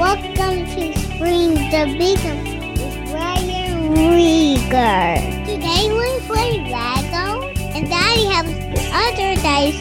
Welcome to Spring the Beacon with Ryan Rieger. Today we play Lego, and Daddy has other days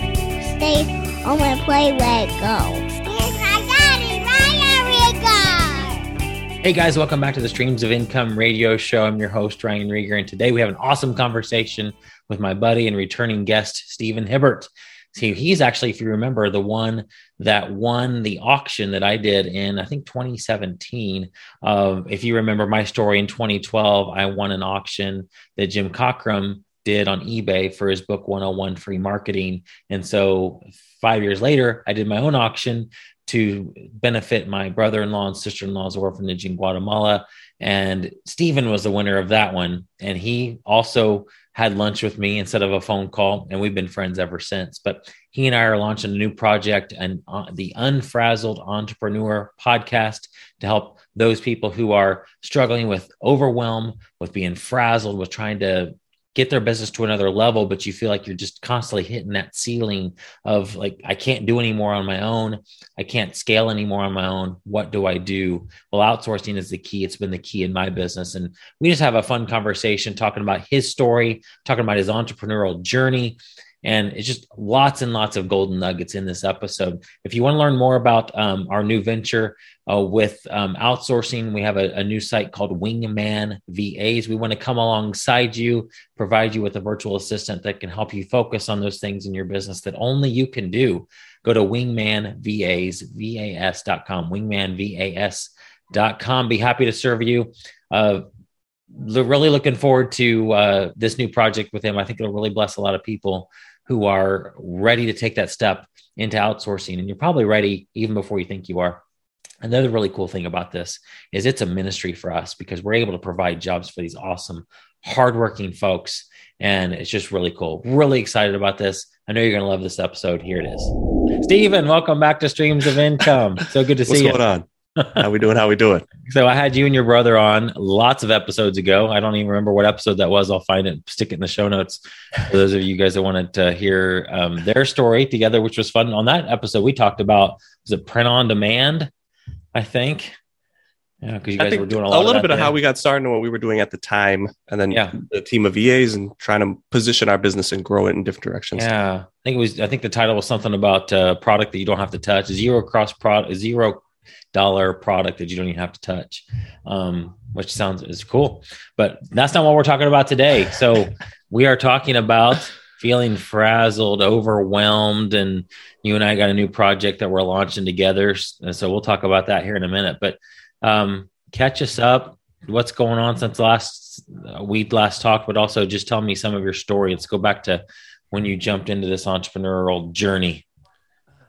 stay home and play Lego. Here's my daddy, Ryan Rieger. Hey guys, welcome back to the Streams of Income radio show. I'm your host, Ryan Rieger, and today we have an awesome conversation with my buddy and returning guest, Stephen Hibbert. See, he's actually, if you remember, the one that won the auction that I did in, I think, 2017. Uh, if you remember my story in 2012, I won an auction that Jim Cockrum did on eBay for his book 101 Free Marketing. And so five years later, I did my own auction to benefit my brother in law and sister in law's orphanage in Guatemala. And Stephen was the winner of that one. And he also had lunch with me instead of a phone call, and we've been friends ever since. But he and I are launching a new project and uh, the Unfrazzled Entrepreneur podcast to help those people who are struggling with overwhelm, with being frazzled, with trying to get their business to another level, but you feel like you're just constantly hitting that ceiling of like, I can't do any more on my own. I can't scale anymore on my own. What do I do? Well, outsourcing is the key. It's been the key in my business. And we just have a fun conversation talking about his story, talking about his entrepreneurial journey. And it's just lots and lots of golden nuggets in this episode. If you want to learn more about um, our new venture uh, with um, outsourcing, we have a, a, new site called Wingman VAs. We want to come alongside you, provide you with a virtual assistant that can help you focus on those things in your business that only you can do. Go to wingmanvas.com, wingmanvas.com. Be happy to serve you. Uh, really looking forward to uh, this new project with him. I think it'll really bless a lot of people who are ready to take that step into outsourcing. And you're probably ready even before you think you are. Another really cool thing about this is it's a ministry for us because we're able to provide jobs for these awesome, hardworking folks. And it's just really cool. Really excited about this. I know you're going to love this episode. Here it is. Stephen, welcome back to Streams of Income. So good to see What's you. What's going on? How we doing? How we doing? So I had you and your brother on lots of episodes ago. I don't even remember what episode that was. I'll find it, stick it in the show notes for those of you guys that wanted to hear um, their story together, which was fun. On that episode, we talked about was it print on demand? I think. Yeah, because you guys were doing a, a little bit of how we got started and what we were doing at the time, and then yeah. the team of VAs and trying to position our business and grow it in different directions. Yeah, I think it was. I think the title was something about a uh, product that you don't have to touch, zero cross product, zero dollar product that you don't even have to touch, um, which sounds is cool. But that's not what we're talking about today. So we are talking about feeling frazzled, overwhelmed, and you and I got a new project that we're launching together. And so we'll talk about that here in a minute. But um, catch us up. What's going on since last uh, we last talked? But also just tell me some of your story. Let's go back to when you jumped into this entrepreneurial journey.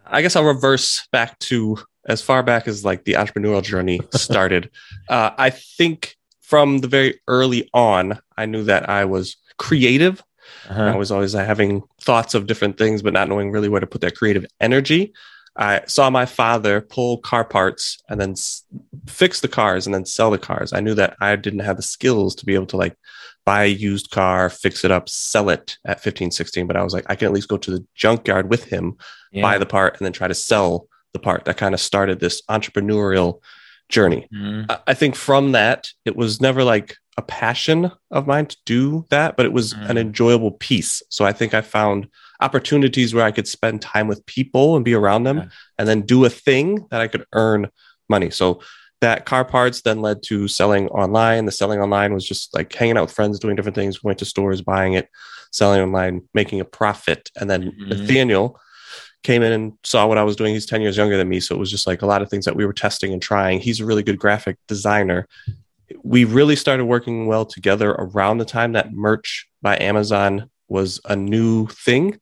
I guess I'll reverse back to as far back as like the entrepreneurial journey started. uh, I think from the very early on, I knew that I was creative. Uh-huh. I was always uh, having thoughts of different things, but not knowing really where to put that creative energy. I saw my father pull car parts and then s- fix the cars and then sell the cars. I knew that I didn't have the skills to be able to like buy a used car, fix it up, sell it at 15, 16. But I was like, I can at least go to the junkyard with him, yeah. buy the part, and then try to sell the part that kind of started this entrepreneurial journey. Mm-hmm. I think from that, it was never like a passion of mine to do that, but it was mm-hmm. an enjoyable piece. So I think I found opportunities where I could spend time with people and be around them yeah. and then do a thing that I could earn money. So that car parts then led to selling online. The selling online was just like hanging out with friends, doing different things, going to stores, buying it, selling online, making a profit. And then mm-hmm. Nathaniel, came in and saw what I was doing. He's 10 years younger than me. So it was just like a lot of things that we were testing and trying. He's a really good graphic designer. We really started working well together around the time that merch by Amazon was a new thing.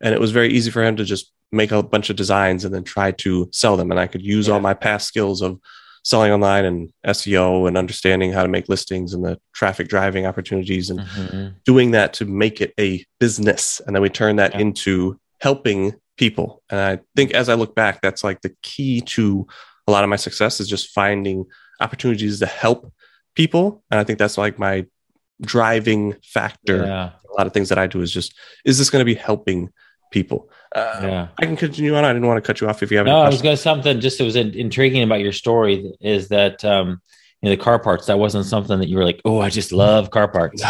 And it was very easy for him to just make a bunch of designs and then try to sell them. And I could use yeah. all my past skills of selling online and SEO and understanding how to make listings and the traffic driving opportunities and mm-hmm. doing that to make it a business. And then we turn that yeah. into helping people. And I think as I look back, that's like the key to a lot of my success is just finding opportunities to help people. And I think that's like my driving factor. Yeah. A lot of things that I do is just, is this going to be helping people. Uh, Yeah. I can continue on. I didn't want to cut you off if you have any No, I was going to something just that was intriguing about your story is that um, you know the car parts. That wasn't something that you were like, oh, I just love car parts.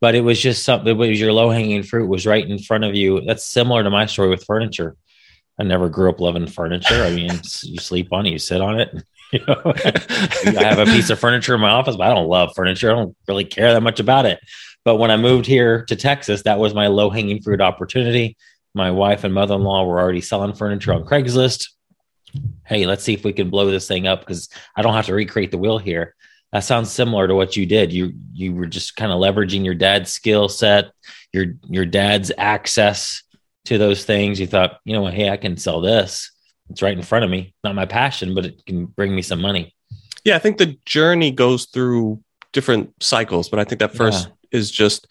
But it was just something. It was your low hanging fruit was right in front of you. That's similar to my story with furniture. I never grew up loving furniture. I mean, you sleep on it, you sit on it. You know, I have a piece of furniture in my office, but I don't love furniture. I don't really care that much about it. But when I moved here to Texas, that was my low hanging fruit opportunity. My wife and mother in law were already selling furniture on Craigslist. Hey, let's see if we can blow this thing up because I don't have to recreate the wheel here. That sounds similar to what you did. You you were just kind of leveraging your dad's skill set, your your dad's access to those things. You thought, you know hey, I can sell this. It's right in front of me. Not my passion, but it can bring me some money. Yeah, I think the journey goes through different cycles, but I think that first is just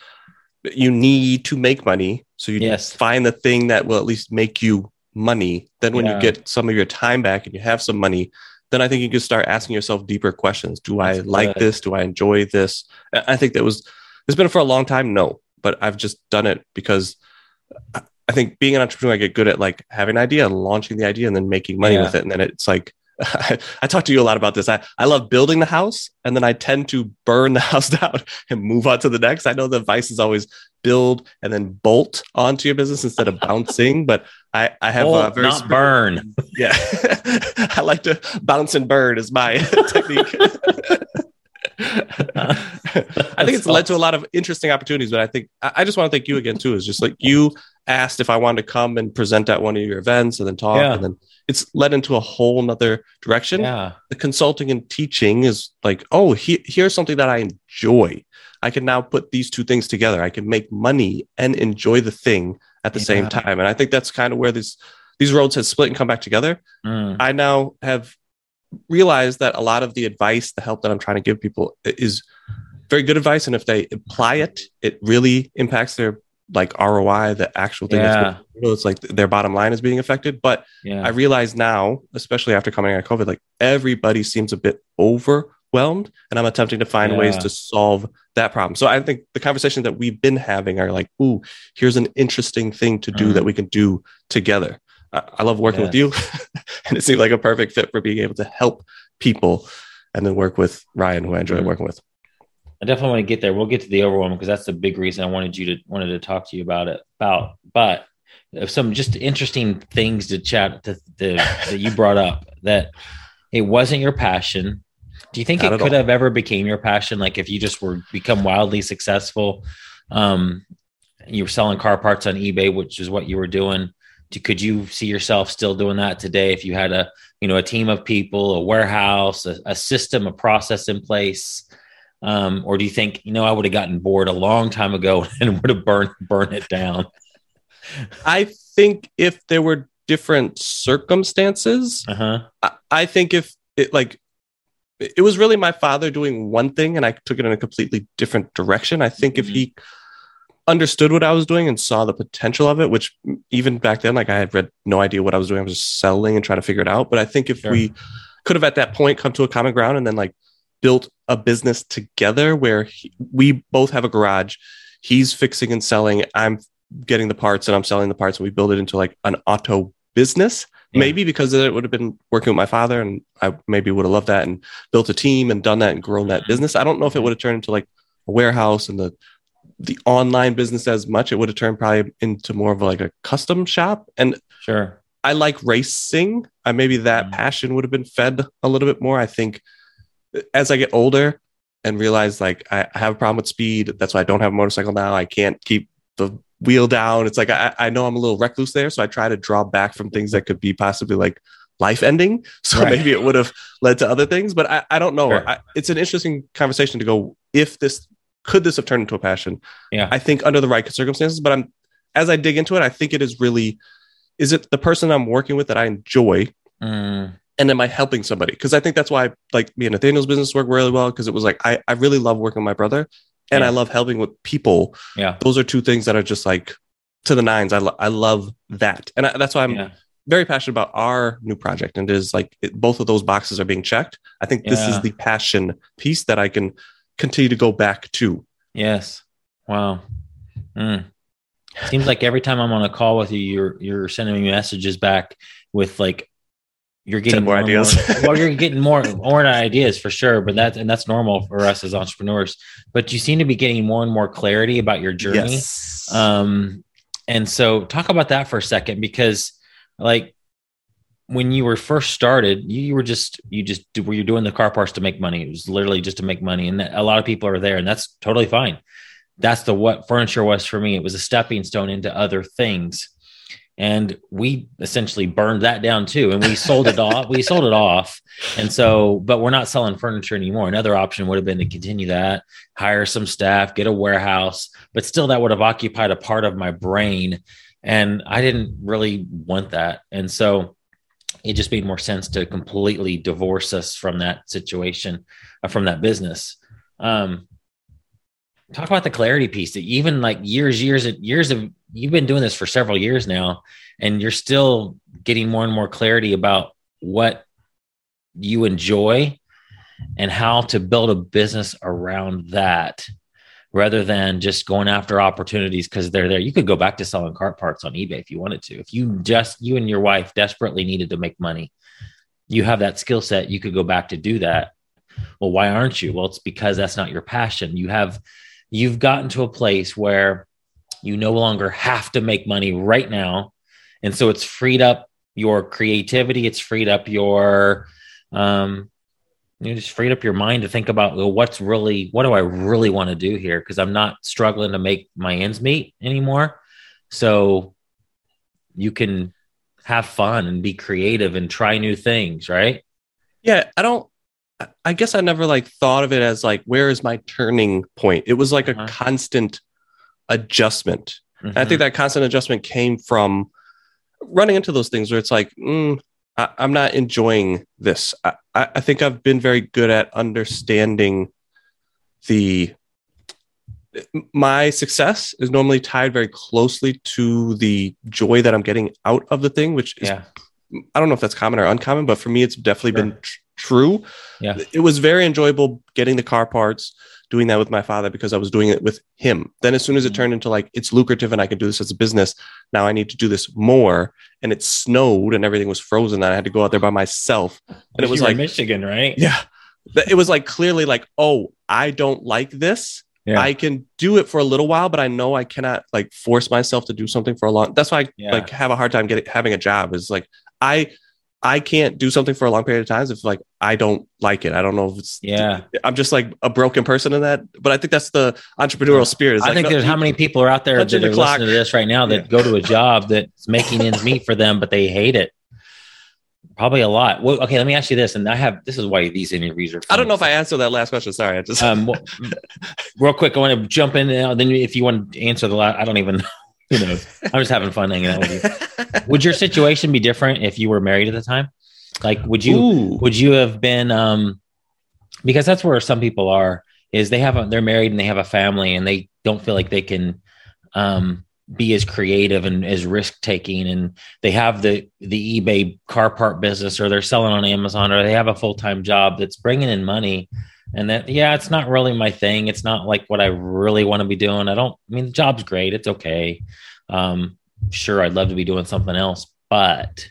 you need to make money. So you Yes. find the thing that will at least make you money. Then when Yeah. you get some of your time back and you have some money, then I think you can start asking yourself deeper questions. Do I That's like good. this? Do I enjoy this? I I think that was it's been for a long time, no, but I've just done it because I- I think being an entrepreneur, I get good at like having an idea, launching the idea, and then making money Yeah. with it. And then it's like I, talk to you a lot about this. I, I love building the house and then I tend to burn the house down and move on to the next. I know the advice is always build and then bolt onto your business instead of bouncing, but I, I have Oh, a very not burn. yeah. I like to bounce and burn is my technique. I think it's led to a lot of interesting opportunities, but I think I just want to thank you again too. Is just like you asked if I wanted to come and present at one of your events and then talk, Yeah. and then it's led into a whole nother direction. Yeah. The consulting and teaching is like, oh, he, here's something that I enjoy. I can now put these two things together. I can make money and enjoy the thing at the same time, and I think that's kind of where this these roads have split and come back together. Mm. I now have realized that a lot of the advice, the help that I'm trying to give people is very good advice. And if they apply it, it really impacts their like ROI, the actual thing. Yeah. it's like their bottom line is being affected. But Yeah. I realize now, especially after coming out of COVID, like everybody seems a bit overwhelmed. And I'm attempting to find ways to solve that problem. So I think the conversations that we've been having are like, ooh, here's an interesting thing to do Mhm. that we can do together. I, love working with you. and it seemed like a perfect fit for being able to help people and then work with Ryan, who I enjoy Mhm. working with. I definitely want to get there. We'll get to the overwhelm because that's the big reason I wanted you to wanted to talk to you about it. About, but some just interesting things to chat to, the that you brought up that it wasn't your passion. Do you think Not it could all. have ever became your passion? Like if you just were become wildly successful, um, you were selling car parts on eBay, which is what you were doing. Could you see yourself still doing that today if you had a you know a team of people, a warehouse, a, a system, a process in place? Um, or do you think you know I would have gotten bored a long time ago and would have burned burned it down? I think if there were different circumstances, Uh huh. I, I think if it like it was really my father doing one thing and I took it in a completely different direction. I think if Mhm. he understood what I was doing and saw the potential of it, which even back then, like I had read no idea what I was doing. I was just selling and trying to figure it out. But I think if Sure. we could have at that point come to a common ground and then like built a business together where he, we both have a garage, he's fixing and selling, I'm getting the parts and I'm selling the parts, and we build it into like an auto business. Yeah. Maybe because it would have been working with my father, and I maybe would have loved that and built a team and done that and grown that business. I don't know if it would have turned into like a warehouse and the the online business as much. It would have turned probably into more of like a custom shop. And Sure. I like racing. I maybe that Mhm. passion would have been fed a little bit more. I think as I get older and realize like I, I have a problem with speed. That's why I don't have a motorcycle now. I can't keep the wheel down. It's like I, I know I'm a little recluse there. So I try to draw back from things that could be possibly like life ending. So Right. maybe it would have led to other things, but I, I don't know. Sure. I, it's an interesting conversation to go if this could this have turned into a passion? Yeah. I think under the right circumstances, but I'm as I dig into it, I think it is really is it the person I'm working with that I enjoy Mm, and am I helping somebody? Because I think that's why like me and Nathaniel's business worked really well because it was like I, I really love working with my brother and Yeah. I love helping with people. yeah. Those are two things that are just like to the nines. I, lo- I love that. And I, that's why I'm yeah. very passionate about our new project. And it is like it, both of those boxes are being checked. I think this is the passion piece that I can continue to go back to. Yes. Wow. Mm. Seems like every time I'm on a call with you, you're you're sending me messages back with like you're getting more and ideas. More, well, you're getting more more ideas for sure, but that and that's normal for us as entrepreneurs. But you seem to be getting more and more clarity about your journey. Yes. Um, and so talk about that for a second because like when you were first started, you, were just you just were you doing the car parts to make money. It was literally just to make money, and a lot of people are there, and that's totally fine. That's the what furniture was for me. It was a stepping stone into other things and we essentially burned that down too and we sold it off we sold it off and so but we're not selling furniture anymore another option would have been to continue that hire some staff get a warehouse but still that would have occupied a part of my brain and i didn't really want that and so it just made more sense to completely divorce us from that situation uh, from that business. Um talk about the clarity piece that even like years years years of you've been doing this for several years now and you're still getting more and more clarity about what you enjoy and how to build a business around that rather than just going after opportunities because they're there. You could go back to selling car parts on ebay if you wanted to. If you just you and your wife desperately needed to make money you have that skill set you could go back to do that. Well why aren't you? Well it's because that's not your passion. You have you've gotten to a place where you no longer have to make money right now. And so it's freed up your creativity. It's freed up your, um, you just freed up your mind to think about well, what's really, what do I really want to do here? Because I'm not struggling to make my ends meet anymore. So you can have fun and be creative and try new things, right? Yeah, I don't I guess I never like thought of it as like where is my turning point? It was like a Uh-huh. constant adjustment. And I think that constant adjustment came from running into those things where it's like, mm, I, I'm not enjoying this. I, I I think I've been very good at understanding the my success is normally tied very closely to the joy that I'm getting out of the thing, which is yeah. I don't know if that's common or uncommon, but for me, it's definitely Sure. been tr- true. Yeah. It was very enjoyable getting the car parts, doing that with my father because I was doing it with him. Then, as soon as it Mhm. turned into like, it's lucrative and I can do this as a business, now I need to do this more. And it snowed and everything was frozen. And I had to go out there by myself. And it was You were in like, Michigan, right? yeah, it was like clearly like, oh, I don't like this. Yeah. I can do it for a little while, but I know I cannot like force myself to do something for a long. That's why I Yeah. like have a hard time getting having a job. Is like I I can't do something for a long period of times if like I don't like it. I don't know if it's Yeah. I'm just like a broken person in that. But I think that's the entrepreneurial spirit. I think there's how many people are out there that are listening to this right now that Yeah. go to a job that's making ends meet for them, but they hate it. Probably a lot. Well, okay, let me ask you this, and I have this is why these interviews are. I don't know if I answered that last question. Sorry, I just Um, well, real quick, I want to jump in now. Then, if you want to answer the last, I don't even. Who knows? I'm just having fun hanging out with you. Would your situation be different if you were married at the time? Like, would you Ooh. would you have been? Um, because that's where some people are. Is they have a, they're married and they have a family and they don't feel like they can um, be as creative and as risk taking and they have the the eBay car part business or they're selling on Amazon or they have a full time job that's bringing in money and that yeah it's not really my thing it's not like what I really want to be doing I don't I mean the job's great it's okay um sure I'd love to be doing something else but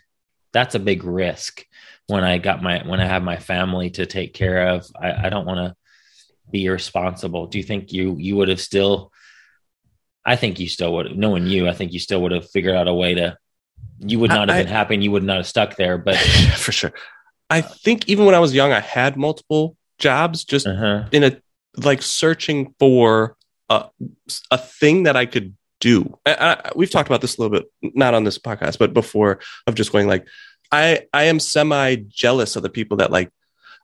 that's a big risk when I got my when I have my family to take care of I, I don't want to be irresponsible do you think you you would have still I think you still would, have knowing you, I think you still would have figured out a way to. You would not have I- been happy, and you would not have stuck there. But for sure. I think even when I was young, I had multiple jobs just uh-huh. in a like searching for a, a thing that I could do. I, I, we've talked about this a little bit, not on this podcast, but before of just going like, I I am semi jealous of the people that like.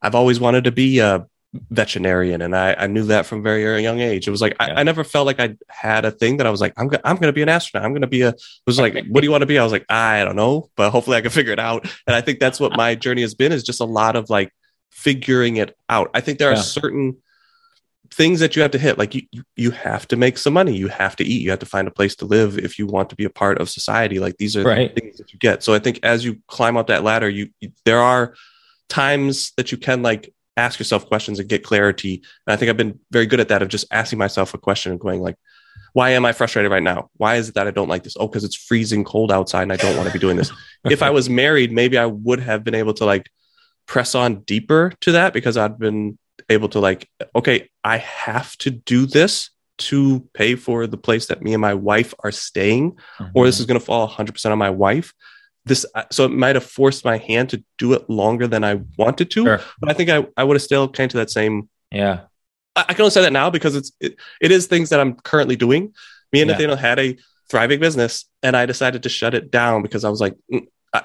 I've always wanted to be a veterinarian, and I, I knew that from very young age. It was like Yeah. I, I never felt like I had a thing that I was like I'm go- I'm going to be an astronaut. I'm going to be a. It was like, what do you want to be? I was like, I don't know, but hopefully I can figure it out. And I think that's what my journey has been is just a lot of like figuring it out. I think there are Yeah. certain things that you have to hit like you, you you have to make some money you have to eat you have to find a place to live if you want to be a part of society like these are Right. the things that you get so i think as you climb up that ladder you, you there are times that you can like ask yourself questions and get clarity and i think i've been very good at that of just asking myself a question and going like why am I frustrated right now? Why is it that I don't like this? Oh, because it's freezing cold outside and I don't want to be doing this. if I was married, maybe I would have been able to like press on deeper to that because I've been able to like, okay, I have to do this to pay for the place that me and my wife are staying, mm-hmm. or this is going to fall 100% on my wife. This uh, so it might have forced my hand to do it longer than I wanted to, sure. but I think I, I would have still came to that same yeah I, I can only say that now because it's it, it is things that I'm currently doing. Me and yeah. Nathaniel had a thriving business, and I decided to shut it down because I was like,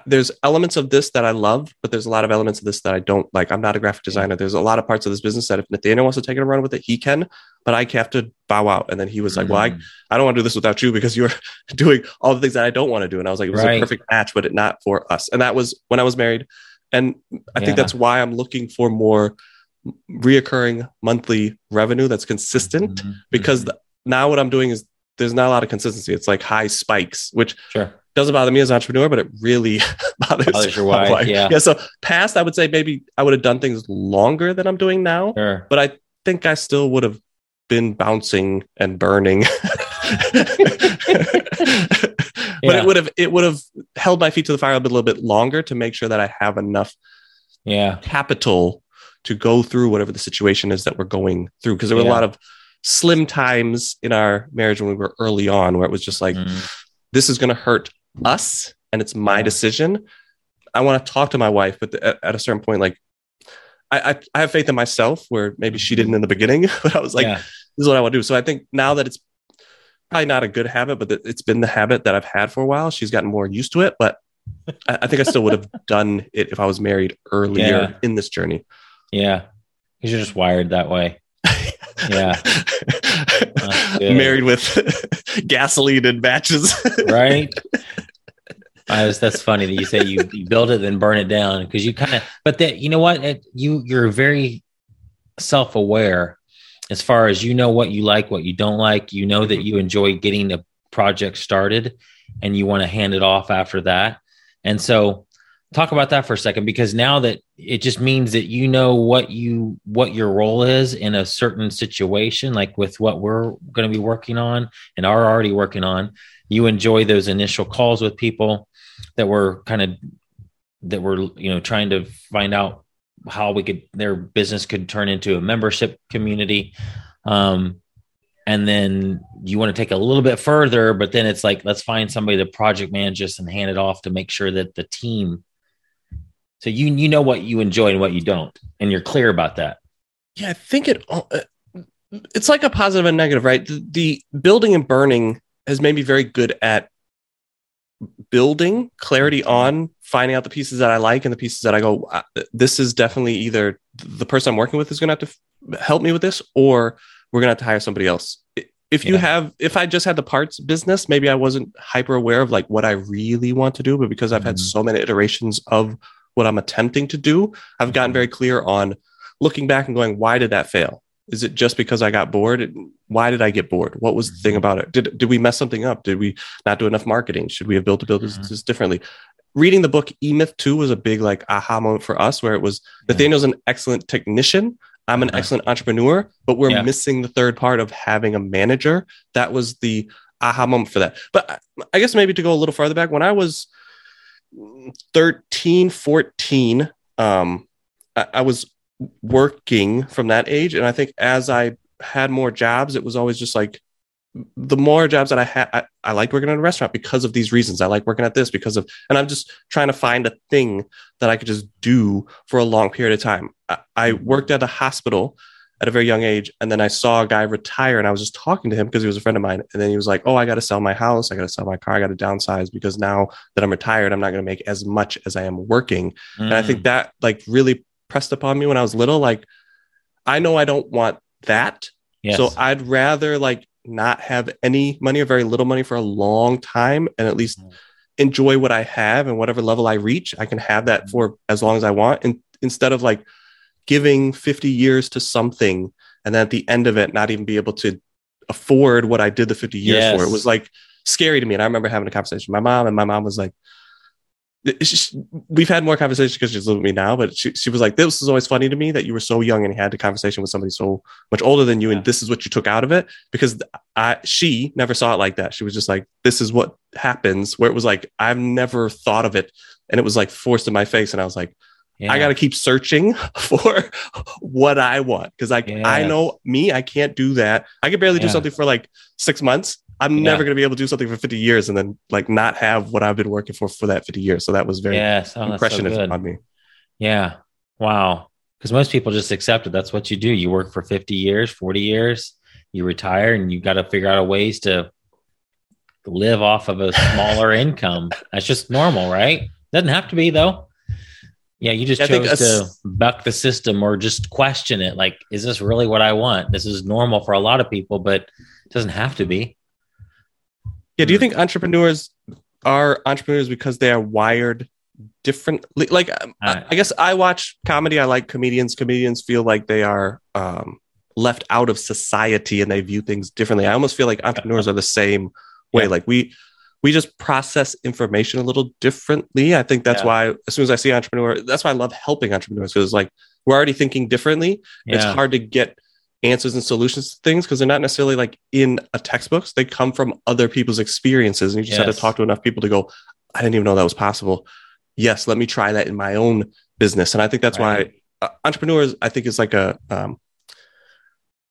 there's elements of this that I love, but there's a lot of elements of this that I don't like. I'm not a graphic designer. There's a lot of parts of this business that if Nathaniel wants to take it and run with it, he can, but I have to bow out. And then he was like, mm-hmm. Well, I, mm. I don't want to do this without you because you're doing all the things that I don't want to do. And I was like, It was right. a perfect match, but it not for us. And that was when I was married. And I yeah. think that's why I'm looking for more reoccurring monthly revenue that's consistent mm-hmm. because mm-hmm. now what I'm doing is there's not a lot of consistency. It's like high spikes, which sure. Doesn't bother me as an entrepreneur, but it really bothers, bothers your wife. wife. Yeah. Yeah. So past, I would say maybe I would have done things longer than I'm doing now, sure. but I think I still would have been bouncing and burning. but yeah. it would have it would have held my feet to the fire a little bit longer to make sure that I have enough yeah capital to go through whatever the situation is that we're going through. Because there were yeah. a lot of slim times in our marriage when we were early on where it was just like, mm. this is going to hurt us and it's my decision. I want to talk to my wife, but at, at a certain point, like, I, I, I, have faith in myself where maybe she didn't in the beginning, but I was like, yeah. this is what I want to do. So I think now that it's probably not a good habit, but it's been the habit that I've had for a while, she's gotten more used to it. But I, I think I still would have done it if I was married earlier yeah. in this journey. Yeah. Because you're just wired that way. Yeah. Married with gasoline and matches. right. I was, that's funny that you say you, you build it then burn it down because you kind of but that you know what? It, you you're very self-aware as far as you know what you like what you don't like. You know that mm-hmm. you enjoy getting the project started and you want to hand it off after that. And so talk about that for a second because now that it just means that you know what you what your role is in a certain situation like with what we're going to be working on and are already working on you enjoy those initial calls with people that were kind of that were you know trying to find out how we could their business could turn into a membership community um and then you want to take a little bit further but then it's like let's find somebody to project manage this and hand it off to make sure that the team so you you know what you enjoy and what you don't, and you're clear about that. Yeah, I think it uh, it's like a positive and negative, right? The, the building and burning has made me very good at building clarity on finding out the pieces that I like and the pieces that I go, uh, this is definitely either the person I'm working with is going to have to f- help me with this, or we're going to have to hire somebody else. If you yeah. have, if I just had the parts business, maybe I wasn't hyper aware of like what I really want to do, but because I've mm-hmm. had so many iterations of what I'm attempting to do, I've gotten very clear on looking back and going, why did that fail? Is it just because I got bored? Why did I get bored? What was the thing about it? Did, did we mess something up? Did we not do enough marketing? Should we have built a business mm-hmm. differently? Reading the book E Myth 2 was a big like aha moment for us where it was yeah. Nathaniel's an excellent technician. I'm an uh-huh. excellent entrepreneur, but we're yeah. missing the third part of having a manager. That was the aha moment for that. But I guess maybe to go a little farther back, when I was 13, 14, um, I, I was working from that age. And I think as I had more jobs, it was always just like the more jobs that I had, I, I liked working at a restaurant because of these reasons. I like working at this because of, and I'm just trying to find a thing that I could just do for a long period of time. I, I worked at a hospital at a very young age. And then I saw a guy retire and I was just talking to him because he was a friend of mine. And then he was like, Oh, I got to sell my house. I got to sell my car. I got to downsize because now that I'm retired, I'm not going to make as much as I am working. Mm. And I think mm. that like really pressed upon me when I was little. Like, I know I don't want that. Yes. So I'd rather like not have any money or very little money for a long time and at least mm. enjoy what I have and whatever level I reach, I can have that mm. for as long as I want. And instead of like, giving 50 years to something and then at the end of it not even be able to afford what I did the 50 years yes. for. It was like scary to me. And I remember having a conversation with my mom, and my mom was like, she, we've had more conversations because she's living with me now, but she, she was like, this was always funny to me that you were so young and had a conversation with somebody so much older than you. Yeah. And this is what you took out of it because I, she never saw it like that. She was just like, this is what happens where it was like, I've never thought of it. And it was like forced in my face. And I was like, Yeah. I got to keep searching for what I want because like I know me, I can't do that. I could barely do something for like six months. I'm Yeah. never going to be able to do something for 50 years and then like not have what I've been working for for that 50 years. So that was very Yes. Oh, so on me. Yeah. Wow. Because most people just accept it. That's what you do. You work for 50 years, 40 years, you retire, and you got to figure out ways to live off of a smaller income. That's just normal, right? Doesn't have to be, though. Yeah, you just I chose a to buck the system or just question it. Like, is this really what I want? This is normal for a lot of people, but it doesn't have to be. Yeah. Do you think entrepreneurs are entrepreneurs because they are wired differently? Like, um, I, Uh, I guess I watch comedy. I like comedians. Comedians feel like they are um, left out of society and they view things differently. I almost feel like entrepreneurs are the same way. Yeah. Like we we just process information a little differently. I think that's Yeah. why as soon as I see entrepreneur, that's why I love helping entrepreneurs because like we're already thinking differently. It's hard to get answers and solutions to things because they're not necessarily like in a textbooks. They come from other people's experiences, and you just have Yes. to talk to enough people to go. I didn't even know that was possible. Yes, let me try that in my own business, and I think that's Right. why uh, entrepreneurs. I think is like a um,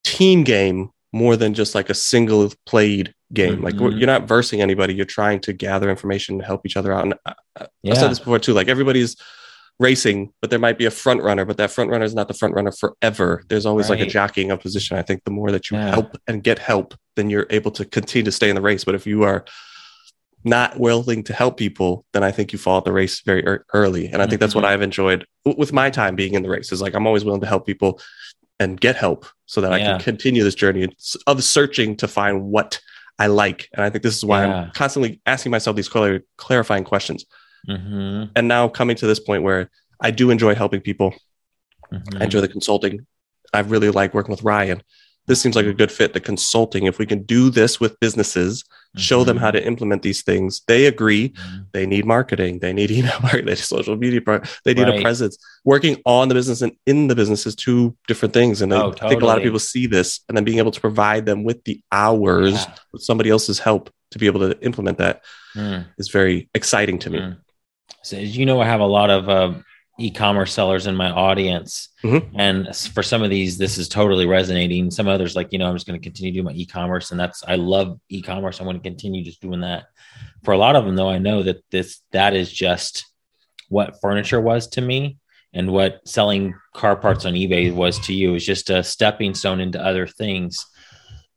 team game more than just like a single played game. Like Mhm. you're not versing anybody. You're trying to gather information to help each other out. And I, I've Yeah. said this before too. Like everybody's racing, but there might be a front runner, but that front runner is not the front runner forever. There's always like a Right. jockeying of position. I think the more that you Yeah. help and get help, then you're able to continue to stay in the race. But if you are not willing to help people, then I think you fall out the race very ear- early. And I think that's what Mhm. I've enjoyed w- with my time being in the race. Is like I'm always willing to help people and get help so that I can continue this journey of searching to find what I like. And I think this is why Yeah. I'm constantly asking myself these clar- clarifying questions. Mhm. And now coming to this point where I do enjoy helping people. Mhm. I enjoy the consulting. I really like working with Ryan. This seems like a good fit. The consulting, if we can do this with businesses, show them how to implement these things. They agree. Mhm. They need marketing. They need email marketing. They need social media. They need Right. a presence. Working on the business and in the business is two different things. And I Oh, think a lot of people see this, and then being able to provide them with the hours Yeah. with somebody else's help to be able to implement that Mm. is very exciting to me. Mm. So as you know, I have a lot of uh, e-commerce sellers in my audience, Mhm. and for some of these, this is totally resonating. Some others, like you know, I'm just going to continue doing my e-commerce, and that's I love e-commerce. I want to continue just doing that. For a lot of them, though, I know that this that is just what furniture was to me, and what selling car parts on eBay was to you. Is just a stepping stone into other things.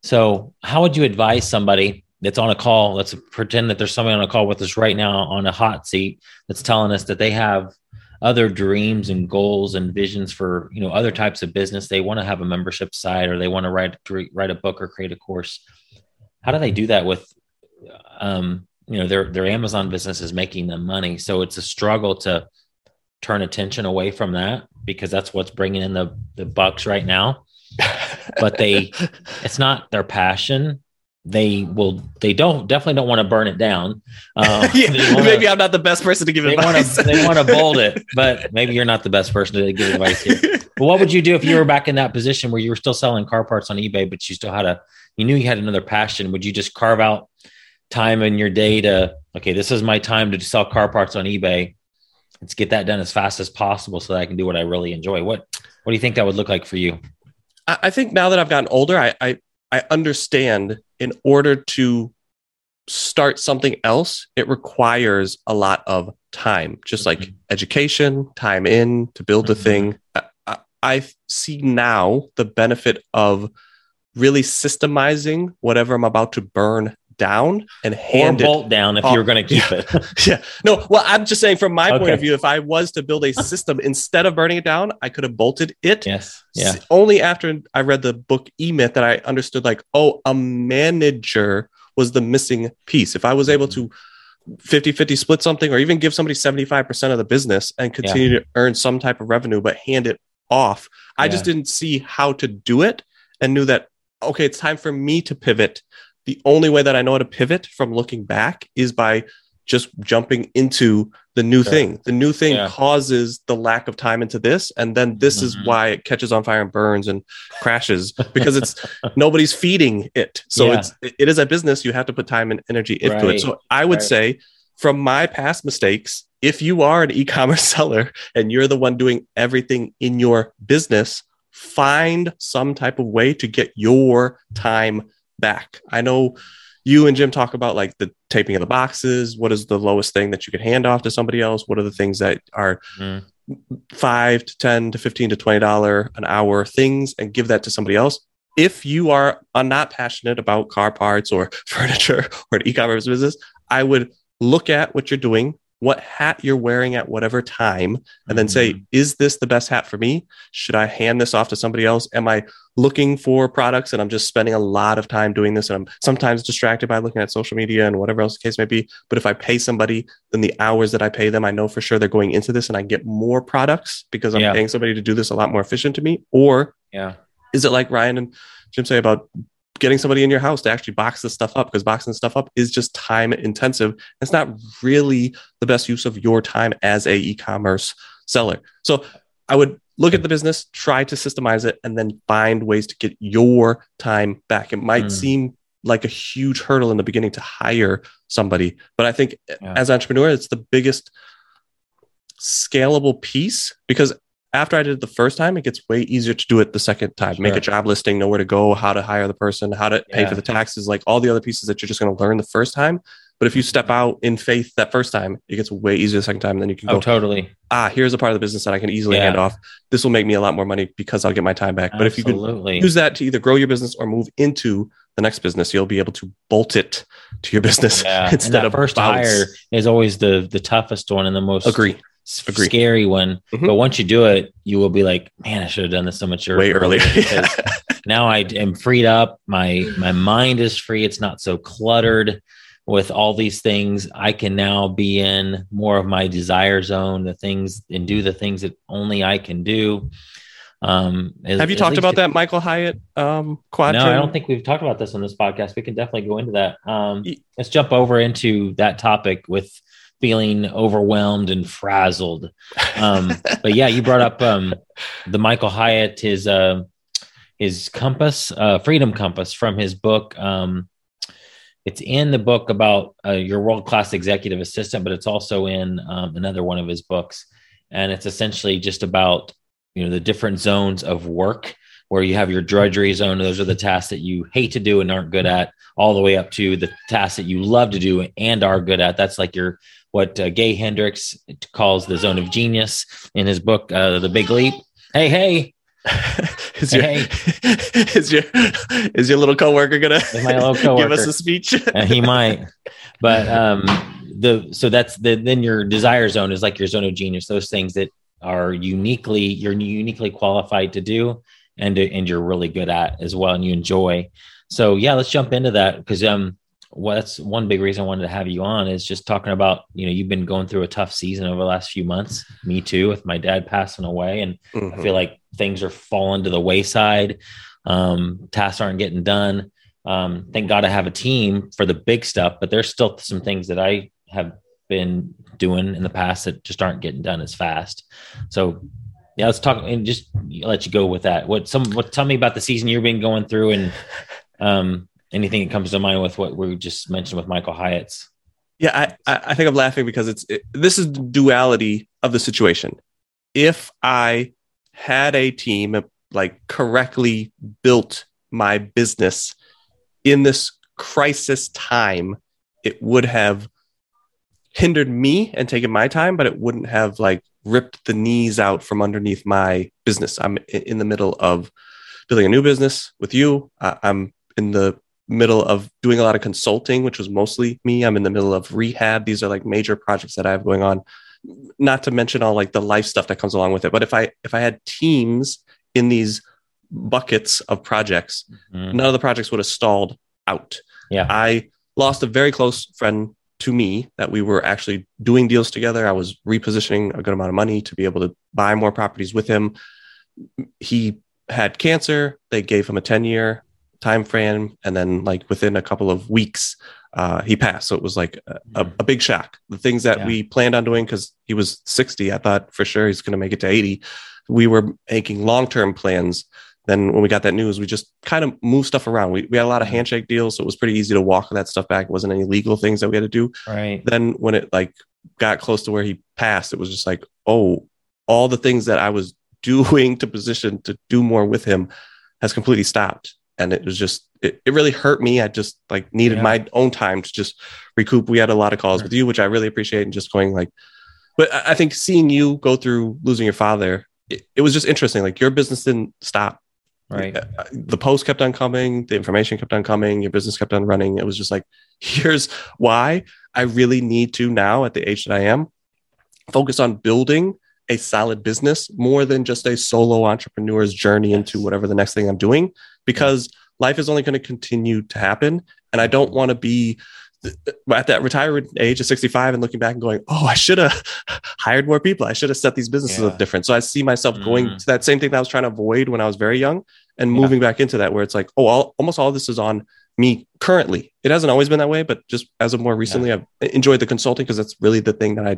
So, how would you advise somebody that's on a call? Let's pretend that there's somebody on a call with us right now on a hot seat that's telling us that they have other dreams and goals and visions for you know other types of business. They want to have a membership site or they want to write write a book or create a course. How do they do that with um, you know their their Amazon business is making them money, so it's a struggle to turn attention away from that because that's what's bringing in the the bucks right now but they it's not their passion they will they don't definitely don't want to burn it down. Um, yeah, wanna- maybe I'm not the best person to give they advice. to they want to bold it but maybe you're not the best person to give advice here. But what would you do if you were back in that position where you were still selling car parts on ebay but you still had a you knew you had another passion? Would you just carve out time in your day to okay this is my time to sell car parts on ebay. Let's get that done as fast as possible so that i can do what i really enjoy. What what do you think that would look like for you? I, I think now that I've gotten older, I, I I understand in order to start something else, it requires a lot of time, just like Mhm. education, time in to build the Mhm. thing. I, I, I see now the benefit of really systemizing whatever I'm about to burn down and or hand it bolt down if you were going to keep it yeah. No, well, I'm just saying from my point of view, if I was to build a system instead of burning it down, I could have bolted it. yes yeah Only after I read the book E Myth that I understood, like, oh, a manager was the missing piece. If I was able to 50 50 split something or even give somebody 75% of the business and continue to earn some type of revenue, but hand it off, I just didn't see how to do it and knew that, okay, it's time for me to pivot. The only way that I know how to pivot from looking back is by just jumping into the new Sure. thing. The new thing Yeah. causes the lack of time into this. And then this is Mhm. why it catches on fire and burns and crashes because it's nobody's feeding it. So Yeah. it's it is a business. You have to put time and energy into Right. it. So I would Right. say from my past mistakes, if you are an e-commerce seller and you're the one doing everything in your business, find some type of way to get your time back. I know you and Jim talk about like the taping of the boxes. What is the lowest thing that you can hand off to somebody else? What are the things that are Mm. five to 10 to 15 to 20 dollar an hour things and give that to somebody else if you are uh, not passionate about car parts or furniture or an e-commerce business i would look at what you're doing what hat you're wearing at whatever time and then say Mhm. is this the best hat for me should i hand this off to somebody else am i looking for products and i'm just spending a lot of time doing this and i'm sometimes distracted by looking at social media and whatever else the case may be but if i pay somebody then the hours that i pay them i know for sure they're going into this and i get more products because i'm Yeah. paying somebody to do this a lot more efficient to me or yeah is it like ryan and jim say about getting somebody in your house to actually box this stuff up because boxing stuff up is just time intensive it's not really the best use of your time as a e-commerce seller so i would look at the business try to systemize it and then find ways to get your time back it might Mm. seem like a huge hurdle in the beginning to hire somebody but i think Yeah. as an entrepreneur it's the biggest scalable piece because after I did it the first time, it gets way easier to do it the second time. Make a job listing, know where to go, how to hire the person, how to pay Yeah. for the taxes, like all the other pieces that you're just going to learn the first time. But if you step out in faith that first time, it gets way easier the second time. Then you can oh go, totally ah, here's a part of the business that I can easily Yeah. hand off. This will make me a lot more money because I'll get my time back. But if you can use that to either grow your business or move into the next business, you'll be able to bolt it to your business yeah instead that of first bounce. hire is always the the toughest one and the most Agree. S- Agree. scary one Mhm. but once you do it you will be like man i should have done this so much Way earlier. because now I am freed up. My my mind is free. It's not so cluttered with all these things. I can now be in more of my desire zone, the things and do the things that only I can do. Um, as- Have you talked about it- that Michael Hyatt um, quadrant? No, I don't think we've talked about this on this podcast. We can definitely go into that. Um, let's jump over into that topic with feeling overwhelmed and frazzled. Um, but yeah, you brought up um, the Michael Hyatt, his uh, his compass, uh, freedom compass from his book. Um, it's in the book about uh, your world class executive assistant, but it's also in um, another one of his books, and it's essentially just about you know the different zones of work where you have your drudgery zone those are the tasks that you hate to do and aren't good at all the way up to the tasks that you love to do and are good at that's like your what uh, gay hendricks calls the zone of genius in his book uh, the big leap. Hey hey. Is your Hey. is your is your little coworker gonna little give us a speech? Uh, he might. But um the so that's the then your desire zone is like your zone of genius those things that are uniquely you're uniquely qualified to do and and you're really good at as well and you enjoy. So yeah let's jump into that because um well that's one big reason i wanted to have you on is just talking about you know you've been going through a tough season over the last few months me too with my dad passing away and I Mhm. feel like things are falling to the wayside. Um, tasks aren't getting done. Um, thank God I have a team for the big stuff, but there's still some things that I have been doing in the past that just aren't getting done as fast. So yeah, let's talk and just let you go with that. What some what tell me about the season you've been going through and um anything that comes to mind with what we just mentioned with Michael Hyatt's. Yeah, I, I think I'm laughing because it's it, this is the duality of the situation. If I had a team like correctly built my business in this crisis time, it would have hindered me and taken my time, but it wouldn't have like ripped the knees out from underneath my business. I'm in the middle of building a new business with you. I'm in the middle of doing a lot of consulting, which was mostly me. I'm in the middle of rehab. These are like major projects that I have going on. Not to mention all like the life stuff that comes along with it. But if I if I had teams in these buckets of projects, Mhm. none of the projects would have stalled out. Yeah. I lost a very close friend to me that we were actually doing deals together. I was repositioning a good amount of money to be able to buy more properties with him. He had cancer. They gave him a 10 year time frame and then like within a couple of weeks uh, he passed. So it was like a, a, a big shock. The things that Yeah. we planned on doing because he was 60, I thought for sure he's going to make it to 80. We were making long term plans. Then when we got that news, we just kind of moved stuff around. We, we had a lot of handshake deals, so it was pretty easy to walk that stuff back. It wasn't any legal things that we had to do Right. then when it like got close to where he passed, it was just like, oh, all the things that I was doing to position to do more with him has completely stopped. And it was just, it, it really hurt me. I just like needed Yeah. my own time to just recoup. We had a lot of calls Sure. with you, which I really appreciate, and just going like, but I think seeing you go through losing your father, it, it was just interesting. Like your business didn't stop. Right. Uh, The post kept on coming, the information kept on coming, your business kept on running. It was just like, here's why I really need to now at the age that I am focus on building a solid business more than just a solo entrepreneur's journey into whatever the next thing I'm doing because life is only going to continue to happen. And I don't want to be at that retirement age of 65 and looking back and going, oh, I should have hired more people. I should have set these businesses Yeah. up different. So I see myself going Mhm. to that same thing that I was trying to avoid when I was very young and Yeah. moving back into that where it's like, oh, all, almost all this is on me currently. It hasn't always been that way, but just as of more recently, I've enjoyed the consulting because that's really the thing that I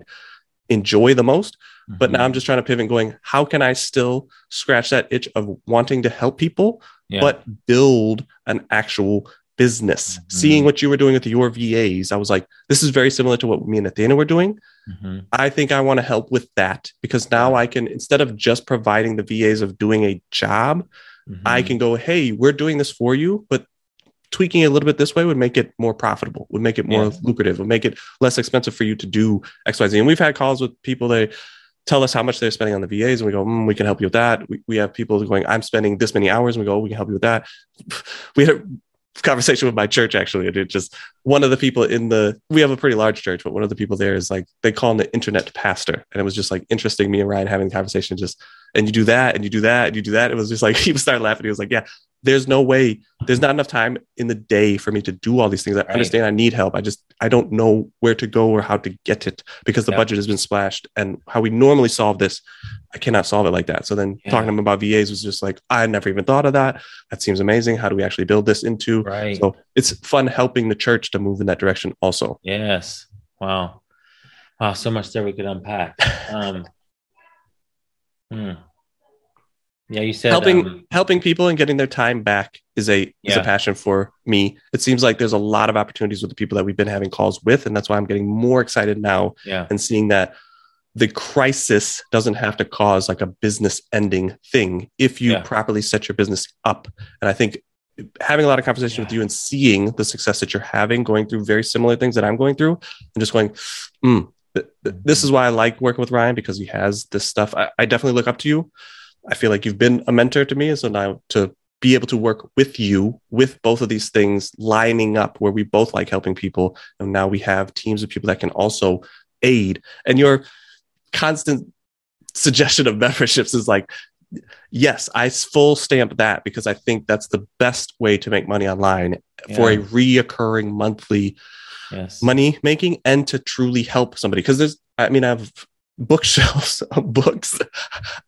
enjoy the most. But Mhm. now I'm just trying to pivot going, how can I still scratch that itch of wanting to help people, Yeah. but build an actual business? Mhm. Seeing what you were doing with your VAs, I was like, this is very similar to what me and Athena were doing. Mhm. I think I want to help with that because now I can, instead of just providing the VAs of doing a job, I Mhm. can go, hey, we're doing this for you, but tweaking it a little bit this way would make it more profitable, would make it more Yeah. lucrative, would make it less expensive for you to do XYZ. And we've had calls with people, they tell us how much they're spending on the VAs, and we go, mm, we can help you with that. We, we have people going, I'm spending this many hours, and we go, oh, we can help you with that. We had a conversation with my church actually, and it just one of the people in the we have a pretty large church, but one of the people there is like they call him the internet pastor, and it was just like interesting. Me and Ryan having the conversation, just and you do that, and you do that, and you do that. It was just like he started laughing. He was like, "Yeah, there's no way, there's not enough time in the day for me to do all these things. I Right. understand I need help. I just I don't know where to go or how to get it because the Yeah. budget has been splashed, and how we normally solve this, I cannot solve it like that. So then Yeah. talking to him about VAs was just like, I never even thought of that. That seems amazing. How do we actually build this into? Right. So it's fun helping the church to move in that direction also. Yes. Wow. Wow. So much there we could unpack. Um, hmm. Yeah, you said helping um, helping people and getting their time back is a is a passion for me. It seems like there's a lot of opportunities with the people that we've been having calls with, and that's why I'm getting more excited now yeah, and seeing that the crisis doesn't have to cause like a business ending thing if you Yeah. properly set your business up. And I think having a lot of conversation with you and seeing the success that you're having, going through very similar things that I'm going through, and just going, mm, th- th- this is why I like working with Ryan because he has this stuff. I, I definitely look up to you. I feel like you've been a mentor to me. So now to be able to work with you with both of these things lining up where we both like helping people. And now we have teams of people that can also aid. And your constant suggestion of memberships is like, yes, I full stamp that because I think that's the best way to make money online for a reoccurring monthly yes, money making and to truly help somebody. Because there's, I mean, I have bookshelves of books.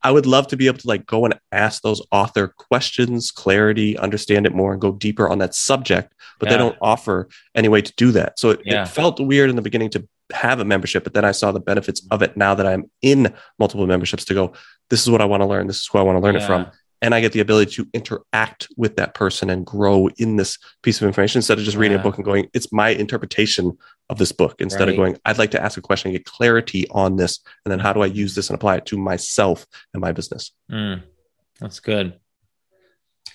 I would love to be able to like go and ask those author questions, clarity, understand it more, and go deeper on that subject. But they don't offer any way to do that. So it, Yeah. it felt weird in the beginning to have a membership, but then I saw the benefits of it now that I'm in multiple memberships to go, this is what I want to learn. This is who I want to learn it from Yeah. And I get the ability to interact with that person and grow in this piece of information instead of just reading a book and going, it's my interpretation of this book. Instead Right. of going, I'd like to ask a question and get clarity on this. And then how do I use this and apply it to myself and my business? Mm, that's good.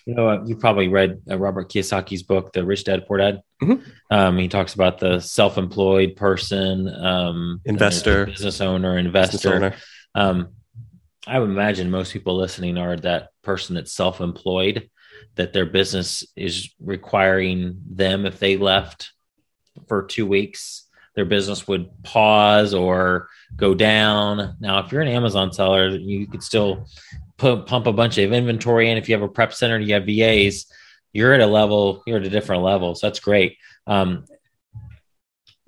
You know, uh, you probably read uh, Robert Kiyosaki's book, The Rich Dad Poor Dad. Mhm. Um, he talks about the self-employed person, um, and there's the Investor. business owner, Business investor. owner. Um, I would imagine most people listening are that person that's self-employed, that their business is requiring them if they left for two weeks, their business would pause or go down. Now, if you're an Amazon seller, you could still put, pump a bunch of inventory in. If you have a prep center, you have VAs, you're at a level, you're at a different level. So that's great. Um,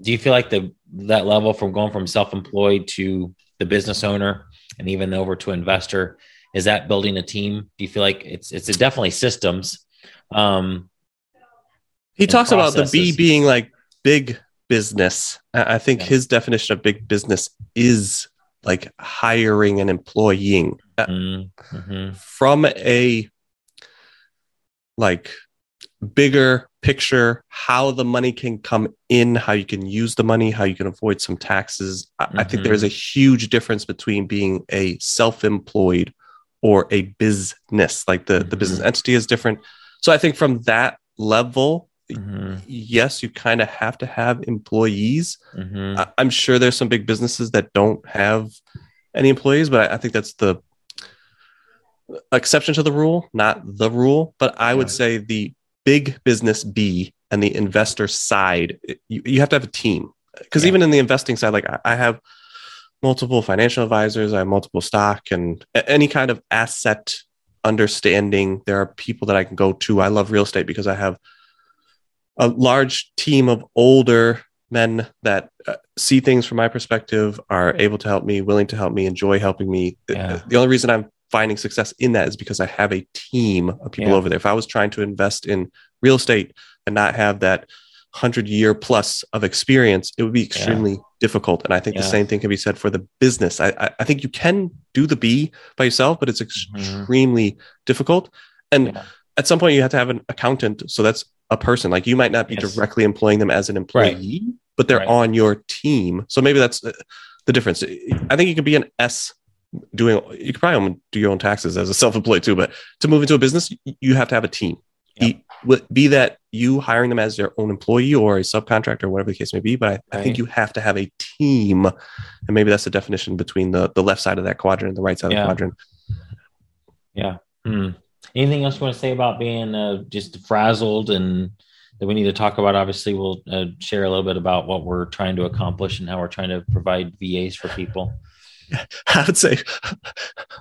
do you feel like the that level from going from self-employed to the business owner and even over to investor is that building a team? Do you feel like it's it's definitely systems? Um, He talks about the B being like big business, I think Yeah. his definition of big business is like hiring and employing Mm, mhm. from a like bigger picture how the money can come in how you can use the money how you can avoid some taxes I, I think there's a huge difference between being a self-employed or a business like the the business Mhm. entity is different so i think from that level Mhm. yes you kind of have to have employees Mhm. I- I'm sure there's some big businesses that don't have any employees, but I, I think that's the exception to the rule, not the rule. But I would say the big business B and the investor side, you, you have to have a team. Because Yeah. even in the investing side, like I, I have multiple financial advisors, I have multiple stock and any kind of asset understanding. There are people that I can go to. I love real estate because I have a large team of older men that uh, see things from my perspective, are able to help me, willing to help me, enjoy helping me. Yeah. The only reason I'm finding success in that is because I have a team of people Yeah. over there. If I was trying to invest in real estate and not have that hundred year plus of experience, it would be extremely difficult. And I think the same thing can be said for the business. I, I, I think you can do the B by yourself, but it's Mhm. extremely difficult. And Yeah. at some point, you have to have an accountant. So that's a person. Like you might not be Yes. directly employing them as an employee, but they're Right. on your team. So maybe that's uh, the difference. I think you could be an S doing, you could probably do your own taxes as a self employed too, but to move into a business, you have to have a team. Yep. E- wi- Be that you hiring them as their own employee or a subcontractor, whatever the case may be. But I, I think you have to have a team. And maybe that's the definition between the, the left side of that quadrant and the right side Yeah. of the quadrant. Yeah. Hmm. Anything else you want to say about being uh, just frazzled and that we need to talk about? Obviously, we'll uh, share a little bit about what we're trying to accomplish and how we're trying to provide VAs for people. I would say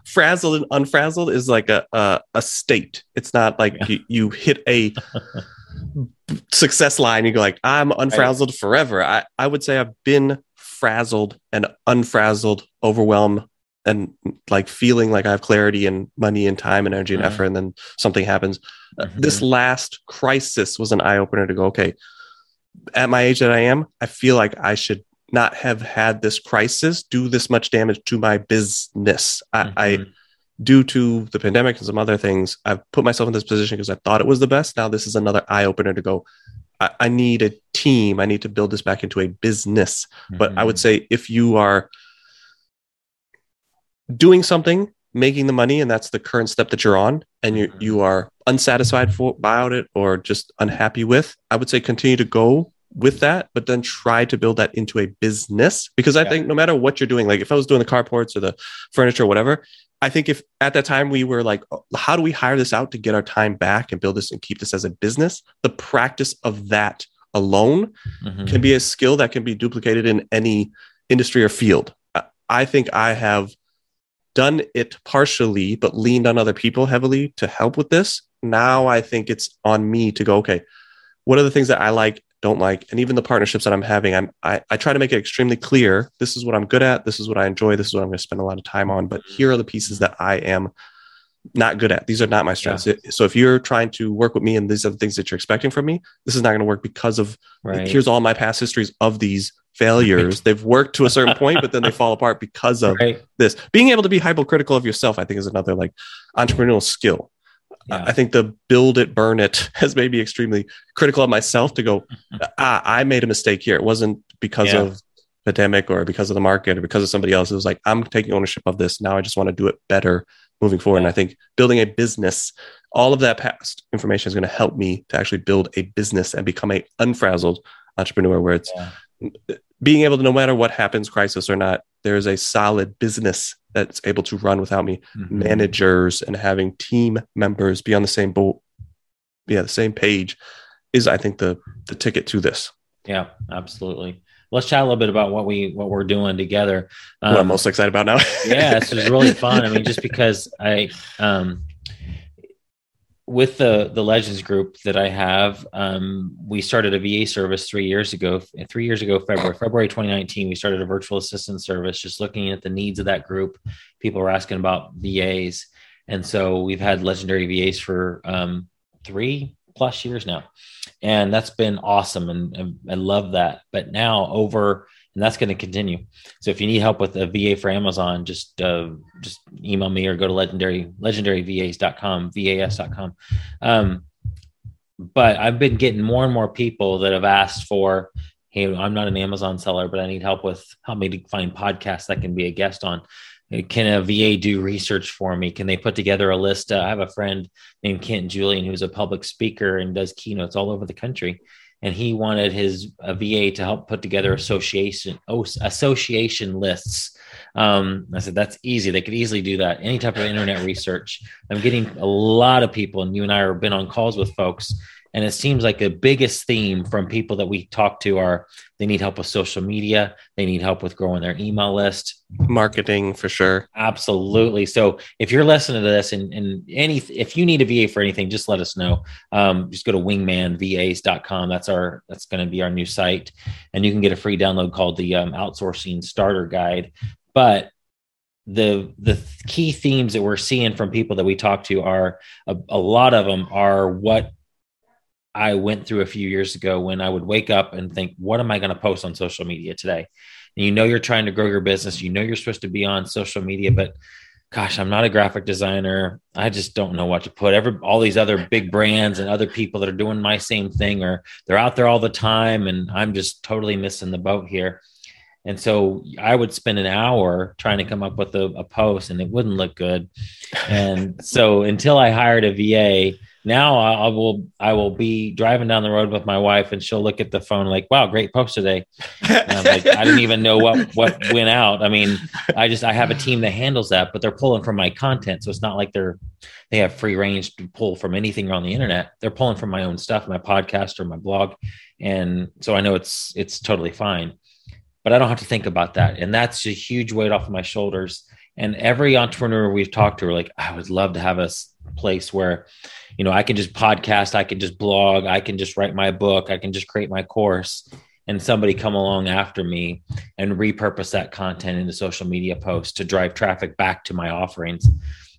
frazzled and unfrazzled is like a a, a state. It's not like Yeah. you, you hit a success line. You go like, I'm unfrazzled forever. I, I would say I've been frazzled and unfrazzled, overwhelmed, and like feeling like I have clarity and money and time and energy and Mhm. effort. And then something happens. Uh, Mhm. This last crisis was an eye opener to go, okay, at my age that I am, I feel like I should not have had this crisis do this much damage to my business. I, I Mhm. due to the pandemic and some other things, I've put myself in this position because I thought it was the best. Now this is another eye opener to go. I, I need a team. I need to build this back into a business. But I would Mhm. say if you are doing something, making the money, and that's the current step that you're on, and you Mhm. you are unsatisfied for, about it or just unhappy with, I would say continue to go with that, but then try to build that into a business. Because I Yeah. think no matter what you're doing, like if I was doing the carports or the furniture or whatever, I think if at that time we were like, "Oh, how do we hire this out to get our time back and build this and keep this as a business? The practice of that alone Mhm. can be a skill that can be duplicated in any industry or field. I think I have done it partially, but leaned on other people heavily to help with this. Now I think it's on me to go, okay, what are the things that I like, don't like, and even the partnerships that I'm having, I'm, I, I try to make it extremely clear. This is what I'm good at. This is what I enjoy. This is what I'm going to spend a lot of time on. But here are the pieces that I am not good at. These are not my strengths. So if you're trying to work with me and these are the things that you're expecting from me, this is not going to work because of right. here's all my past histories of these failures. They've worked to a certain point, but then they fall apart because of right. this. Being able to be hypercritical of yourself, I think, is another like entrepreneurial skill. Yeah. I think the build it, burn it has made me extremely critical of myself to go, ah, I made a mistake here. It wasn't because Yeah. of pandemic or because of the market or because of somebody else. It was like, I'm taking ownership of this. Now I just want to do it better moving forward. And I think building a business, all of that past information is going to help me to actually build a business and become a unfrazzled entrepreneur where it's Yeah. being able to, no matter what happens, crisis or not, there's a solid business that's able to run without me Mhm. managers and having team members be on the same boat, yeah, the same page is, I think, the the ticket to this. Yeah, absolutely. Let's chat a little bit about what we what we're doing together. what I'm Um, most excited about now. yeah, this is really fun. I mean, just because I um with the the Legends group that I have, um, we started a VA service three years ago. Three years ago, February February 2019, we started a virtual assistant service, just looking at the needs of that group. People were asking about VAs, and so we've had legendary VAs for um, three plus years now. and that's been awesome, and, and I love that. But now over and that's going to continue. So if you need help with a VA for Amazon, just uh, just email me or go to legendary legendaryvas.com, vas.com. Um, but I've been getting more and more people that have asked for, hey, I'm not an Amazon seller, but I need help with help me to find podcasts that can be a guest on. Can a VA do research for me? Can they put together a list? Uh, I have a friend named Kent Julian who's a public speaker and does keynotes all over the country and he wanted his a VA to help put together association association lists. Um, I said that's easy; they could easily do that. Any type of internet research. I'm getting a lot of people, and you and I have been on calls with folks and it seems like the biggest theme from people that we talk to are they need help with social media, they need help with growing their email list, marketing for sure. Absolutely. So if you're listening to this and, and any if you need a VA for anything, just let us know. Um, just go to wingmanvas.com. That's our that's going to be our new site, and you can get a free download called the um, outsourcing starter guide. But the the key themes that we're seeing from people that we talk to are a, a lot of them are what I went through a few years ago when I would wake up and think, what am I going to post on social media today? And you know, you're trying to grow your business. You know, you're supposed to be on social media, but gosh, I'm not a graphic designer. I just don't know what to put. Every all these other big brands and other people that are doing my same thing, or they're out there all the time, and I'm just totally missing the boat here. And so I would spend an hour trying to come up with a, a post, and it wouldn't look good. And so until I hired a VA now I, will I will be driving down the road with my wife and she'll look at the phone like, wow, great post today. Like, i didn't even know what what went out. I mean, I just I have a team that handles that, but they're pulling from my content. So it's not like they're they have free range to pull from anything on the internet. They're pulling from my own stuff, my podcast or my blog. And so I know it's it's totally fine. But I don't have to think about that. And that's a huge weight off of my shoulders. And every entrepreneur we've talked to are like, I would love to have a place where you know, I can just podcast, I can just blog, I can just write my book, I can just create my course and somebody come along after me and repurpose that content into social media posts to drive traffic back to my offerings.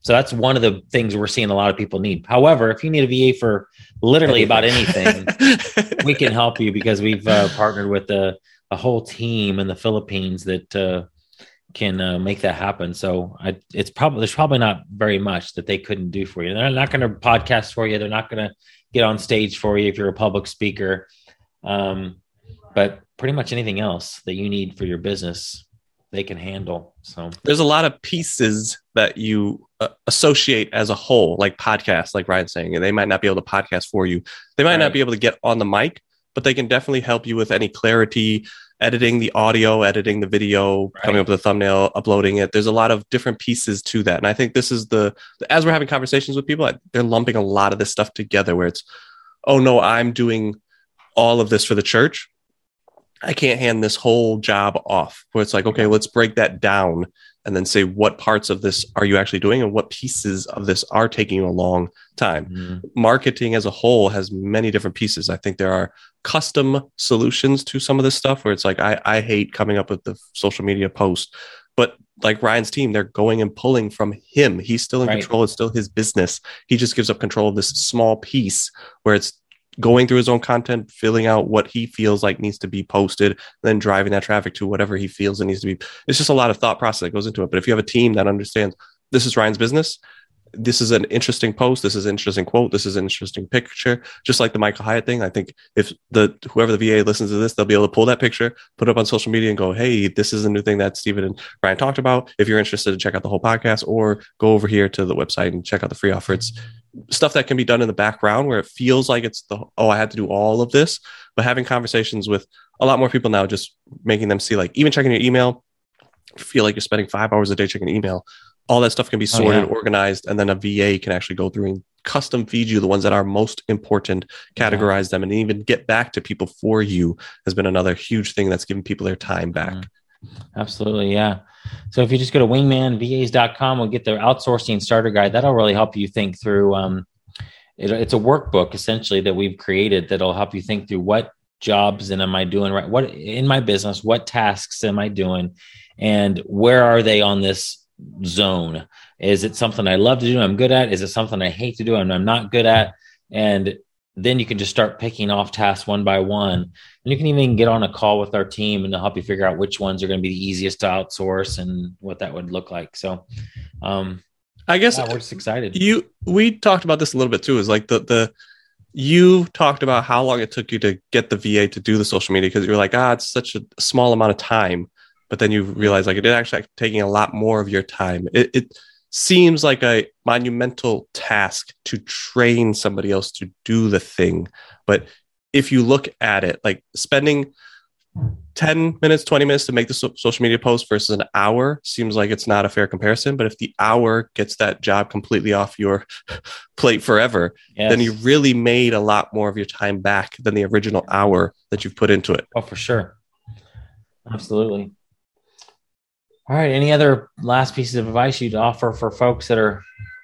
So that's one of the things we're seeing a lot of people need. However, if you need a VA for literally about anything, we can help you because we've uh, partnered with a, a, whole team in the Philippines that uh, can uh, make that happen. So I, it's probably there's probably not very much that they couldn't do for you. They're not going to podcast for you. They're not going to get on stage for you if you're a public speaker. Um, but pretty much anything else that you need for your business, they can handle. So there's a lot of pieces that you uh, associate as a whole, like podcasts, like Ryan's saying, and they might not be able to podcast for you. They might right. not be able to get on the mic, but they can definitely help you with any clarity editing the audio, editing the video, right. coming up with a thumbnail, uploading it. There's a lot of different pieces to that. And I think this is the, as we're having conversations with people, they're lumping a lot of this stuff together where it's, oh no, I'm doing all of this for the church. I can't hand this whole job off. Where it's like, okay, let's break that down and then say what parts of this are you actually doing and what pieces of this are taking a long time. Mm-hmm. Marketing as a whole has many different pieces. I think there are custom solutions to some of this stuff where it's like, I, I hate coming up with the social media post, but like Ryan's team, they're going and pulling from him. He's still in right. control. It's still his business. He just gives up control of this small piece where it's going through his own content, filling out what he feels like needs to be posted, then driving that traffic to whatever he feels it needs to be. It's just a lot of thought process that goes into it. But if you have a team that understands this is Ryan's business, this is an interesting post, this is an interesting quote, this is an interesting picture, just like the Michael Hyatt thing. I think if the whoever the VA listens to this, they'll be able to pull that picture, put it up on social media, and go, "Hey, this is a new thing that Stephen and Ryan talked about." If you're interested to check out the whole podcast, or go over here to the website and check out the free offer. It's stuff that can be done in the background where it feels like it's the oh I had to do all of this, but having conversations with a lot more people now, just making them see like even checking your email, feel like you're spending five hours a day checking email. All that stuff can be sorted, oh, yeah. organized, and then a VA can actually go through and custom feed you the ones that are most important, categorize yeah. them, and even get back to people for you has been another huge thing that's given people their time back. Mm-hmm. Absolutely. Yeah. So if you just go to wingmanvas.com, we'll get the outsourcing starter guide. That'll really help you think through. Um, it, it's a workbook essentially that we've created that'll help you think through what jobs and am I doing right? What in my business, what tasks am I doing? And where are they on this zone? Is it something I love to do? I'm good at? Is it something I hate to do and I'm not good at? And then you can just start picking off tasks one by one. And you can even get on a call with our team and they'll help you figure out which ones are going to be the easiest to outsource and what that would look like. So, um, I guess yeah, we're just excited. you we talked about this a little bit too. Is like the the you talked about how long it took you to get the VA to do the social media because you were like, ah, it's such a small amount of time. But then you realize like it is actually taking a lot more of your time. It, it seems like a monumental task to train somebody else to do the thing. But if you look at it, like spending 10 minutes, 20 minutes to make the so- social media post versus an hour seems like it's not a fair comparison. But if the hour gets that job completely off your plate forever, Yes. then you really made a lot more of your time back than the original hour that you've put into it. Oh, for sure. Absolutely. All right. Any other last pieces of advice you'd offer for folks that are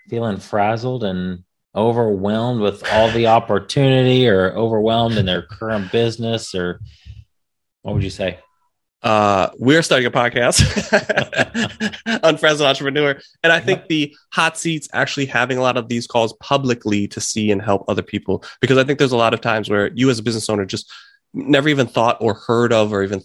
feeling frazzled and overwhelmed with all the opportunity or overwhelmed in their current business or what would you say? Uh, we're starting a podcast on Frazzled Entrepreneur. And I think the hot seats actually having a lot of these calls publicly to see and help other people. Because I think there's a lot of times where you as a business owner just never even thought or heard of or even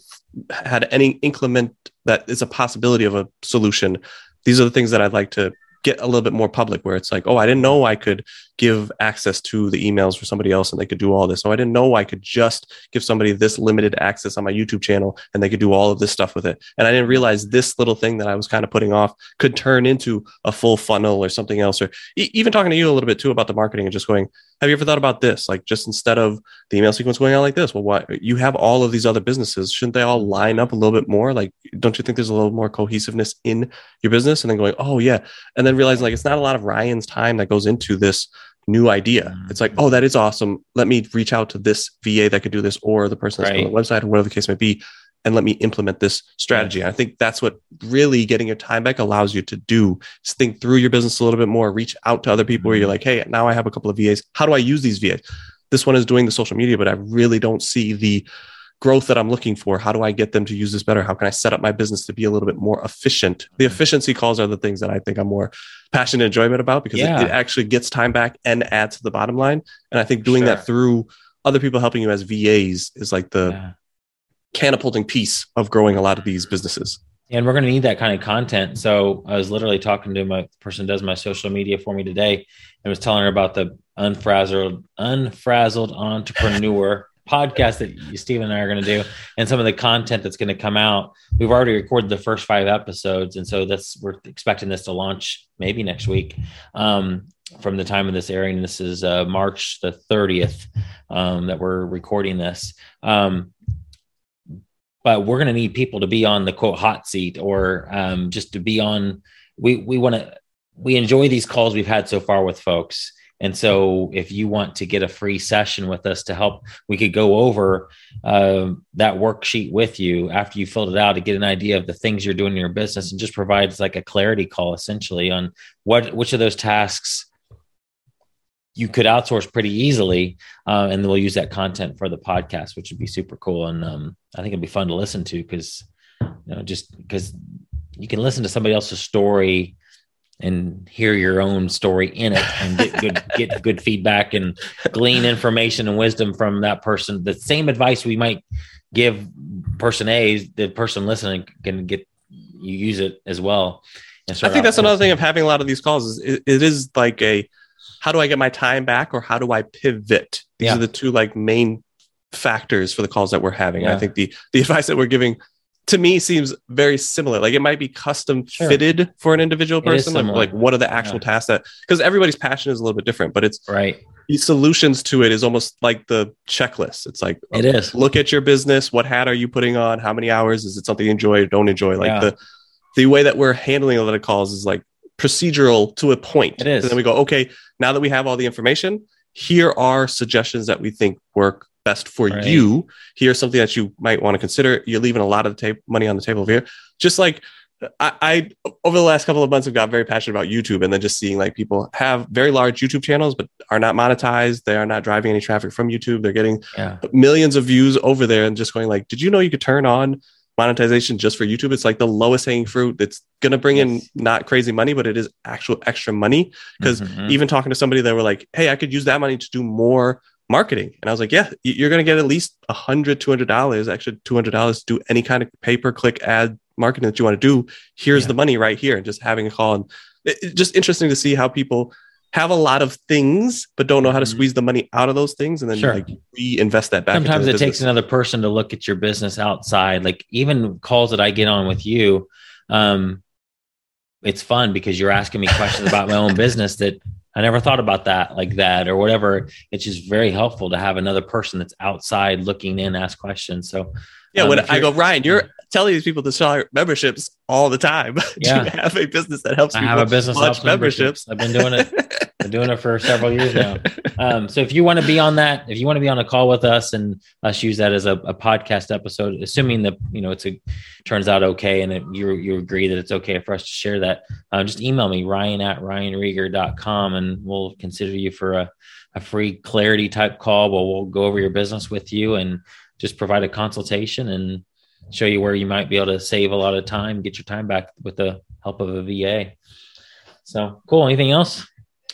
had any inclement that is a possibility of a solution. These are the things that I'd like to get a little bit more public where it's like, oh, I didn't know I could give access to the emails for somebody else and they could do all this. Oh, I didn't know I could just give somebody this limited access on my YouTube channel and they could do all of this stuff with it. And I didn't realize this little thing that I was kind of putting off could turn into a full funnel or something else. Or e- even talking to you a little bit too about the marketing and just going, have you ever thought about this? Like just instead of the email sequence going out like this, well, why you have all of these other businesses? Shouldn't they all line up a little bit more? Like, don't you think there's a little more cohesiveness in your business? And then going, oh yeah, and then realizing like it's not a lot of Ryan's time that goes into this new idea. Mm-hmm. It's like, oh, that is awesome. Let me reach out to this VA that could do this, or the person that's on the website, or whatever the case may be, and let me implement this strategy. And I think that's what really getting your time back allows you to do is think through your business a little bit more, reach out to other people where you're mm-hmm. like, hey, now I have a couple of VAs. How do I use these VAs? This one is doing the social media, but I really don't see the growth that I'm looking for. How do I get them to use this better? How can I set up my business to be a little bit more efficient? The mm-hmm. efficiency calls are the things that I think I'm more passionate and enjoyment about because Yeah. it, it actually gets time back and adds to the bottom line. And I think doing Sure. that through other people helping you as VAs is like the Yeah. catapulting piece of growing a lot of these businesses. And we're going to need that kind of content. So I was literally talking to my person who does my social media for me today and was telling her about the unfrazzled, unfrazzled entrepreneur podcast that Steve and I are going to do and some of the content that's going to come out. We've already recorded the first five episodes. And so that's, we're expecting this to launch maybe next week. Um, from the time of this airing, this is uh, March the 30th um, that we're recording this. Um, but we're going to need people to be on the quote hot seat or um, just to be on we we want to we enjoy these calls we've had so far with folks and so if you want to get a free session with us to help we could go over um, that worksheet with you after you filled it out to get an idea of the things you're doing in your business and just provides like a clarity call essentially on what which of those tasks you could outsource pretty easily uh, and then we'll use that content for the podcast which would be super cool. And um, i think it'd be fun to listen to because you know just because you can listen to somebody else's story and hear your own story in it and get good get good feedback and glean information and wisdom from that person the same advice we might give person a the person listening can get you use it as well and I think that's another thing of having a lot of these calls is it, it is like a how do I get my time back or how do I pivot? These Yeah. are the two like main factors for the calls that we're having. Yeah. I think the the advice that we're giving to me seems very similar. Like it might be custom Sure. fitted for an individual person. Like, like what are the actual Yeah. tasks that because everybody's passion is a little bit different, but it's right the solutions to it is almost like the checklist. It's like it is look at your business. What hat are you putting on? How many hours? Is it something you enjoy or don't enjoy? Like Yeah. the the way that we're handling a lot of calls is like procedural to a point. It is. And then we go, okay, now that we have all the information, here are suggestions that we think work best for Right. you. Here's something that you might want to consider. You're leaving a lot of the ta- money on the table here. Just like I, I over the last couple of months have got very passionate about YouTube and then just seeing like people have very large YouTube channels but are not monetized. They are not driving any traffic from YouTube. They're getting yeah millions of views over there and just going like, did you know you could turn on monetization just for YouTube? It's like the lowest hanging fruit. That's going to bring in not crazy money, but it is actual extra money. Because Mhm. even talking to somebody that were like, hey, I could use that money to do more marketing. And I was like, yeah, you're going to get at least a hundred, two hundred dollars, actually two hundred dollars to do any kind of pay per click ad marketing that you want to do. Here's Yeah. the money right here. And just having a call and it, just interesting to see how people have a lot of things, but don't know how to Mhm. squeeze the money out of those things and then Sure. like reinvest that back. into Sometimes it takes another person to look at your business outside. Like even calls that I get on with you, um, it's fun because you're asking me questions about my own business that I never thought about that like that or whatever. It's just very helpful to have another person that's outside looking in, ask questions. So Yeah, Um, when I go, Ryan, you're telling these people to start memberships all the time. Do Yeah. you have a business that helps I people have a business that launch helps memberships. I've been doing it. Been doing it for several years now. Um, so if you want to be on that, if you want to be on a call with us and us use that as a, a podcast episode, assuming that you know it's a turns out okay and it, you you agree that it's okay for us to share that, uh, just email me Ryan at ryanrieger.com and we'll consider you for a, a free clarity type call. Where we'll go over your business with you and just provide a consultation and show you where you might be able to save a lot of time, get your time back with the help of a VA. So cool. Anything else?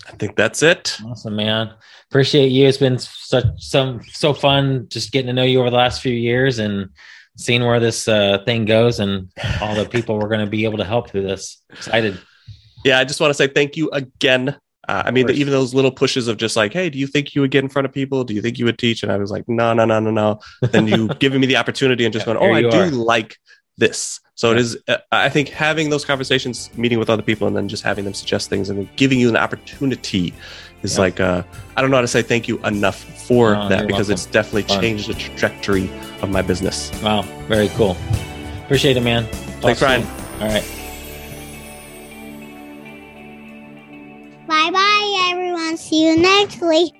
I think that's it. Awesome, man. Appreciate you. It's been such some so fun just getting to know you over the last few years and seeing where this uh, thing goes and all the people we're going to be able to help through this. Excited. Yeah, I just want to say thank you again. Uh, I mean, course. even those little pushes of just like, hey, do you think you would get in front of people? Do you think you would teach? And I was like, no, no, no, no, no. Then you giving me the opportunity and just Yeah, going, oh, I do are. like this. So it Yeah. is. Uh, I think having those conversations, meeting with other people, and then just having them suggest things and then giving you an opportunity is Yeah. like, uh, I don't know how to say thank you enough for No, that because welcome. it's definitely Fun. changed the trajectory of my business. Wow. Very cool. Appreciate it, man. Talk Thanks, soon. Ryan. All right. Bye bye, everyone. See you next week.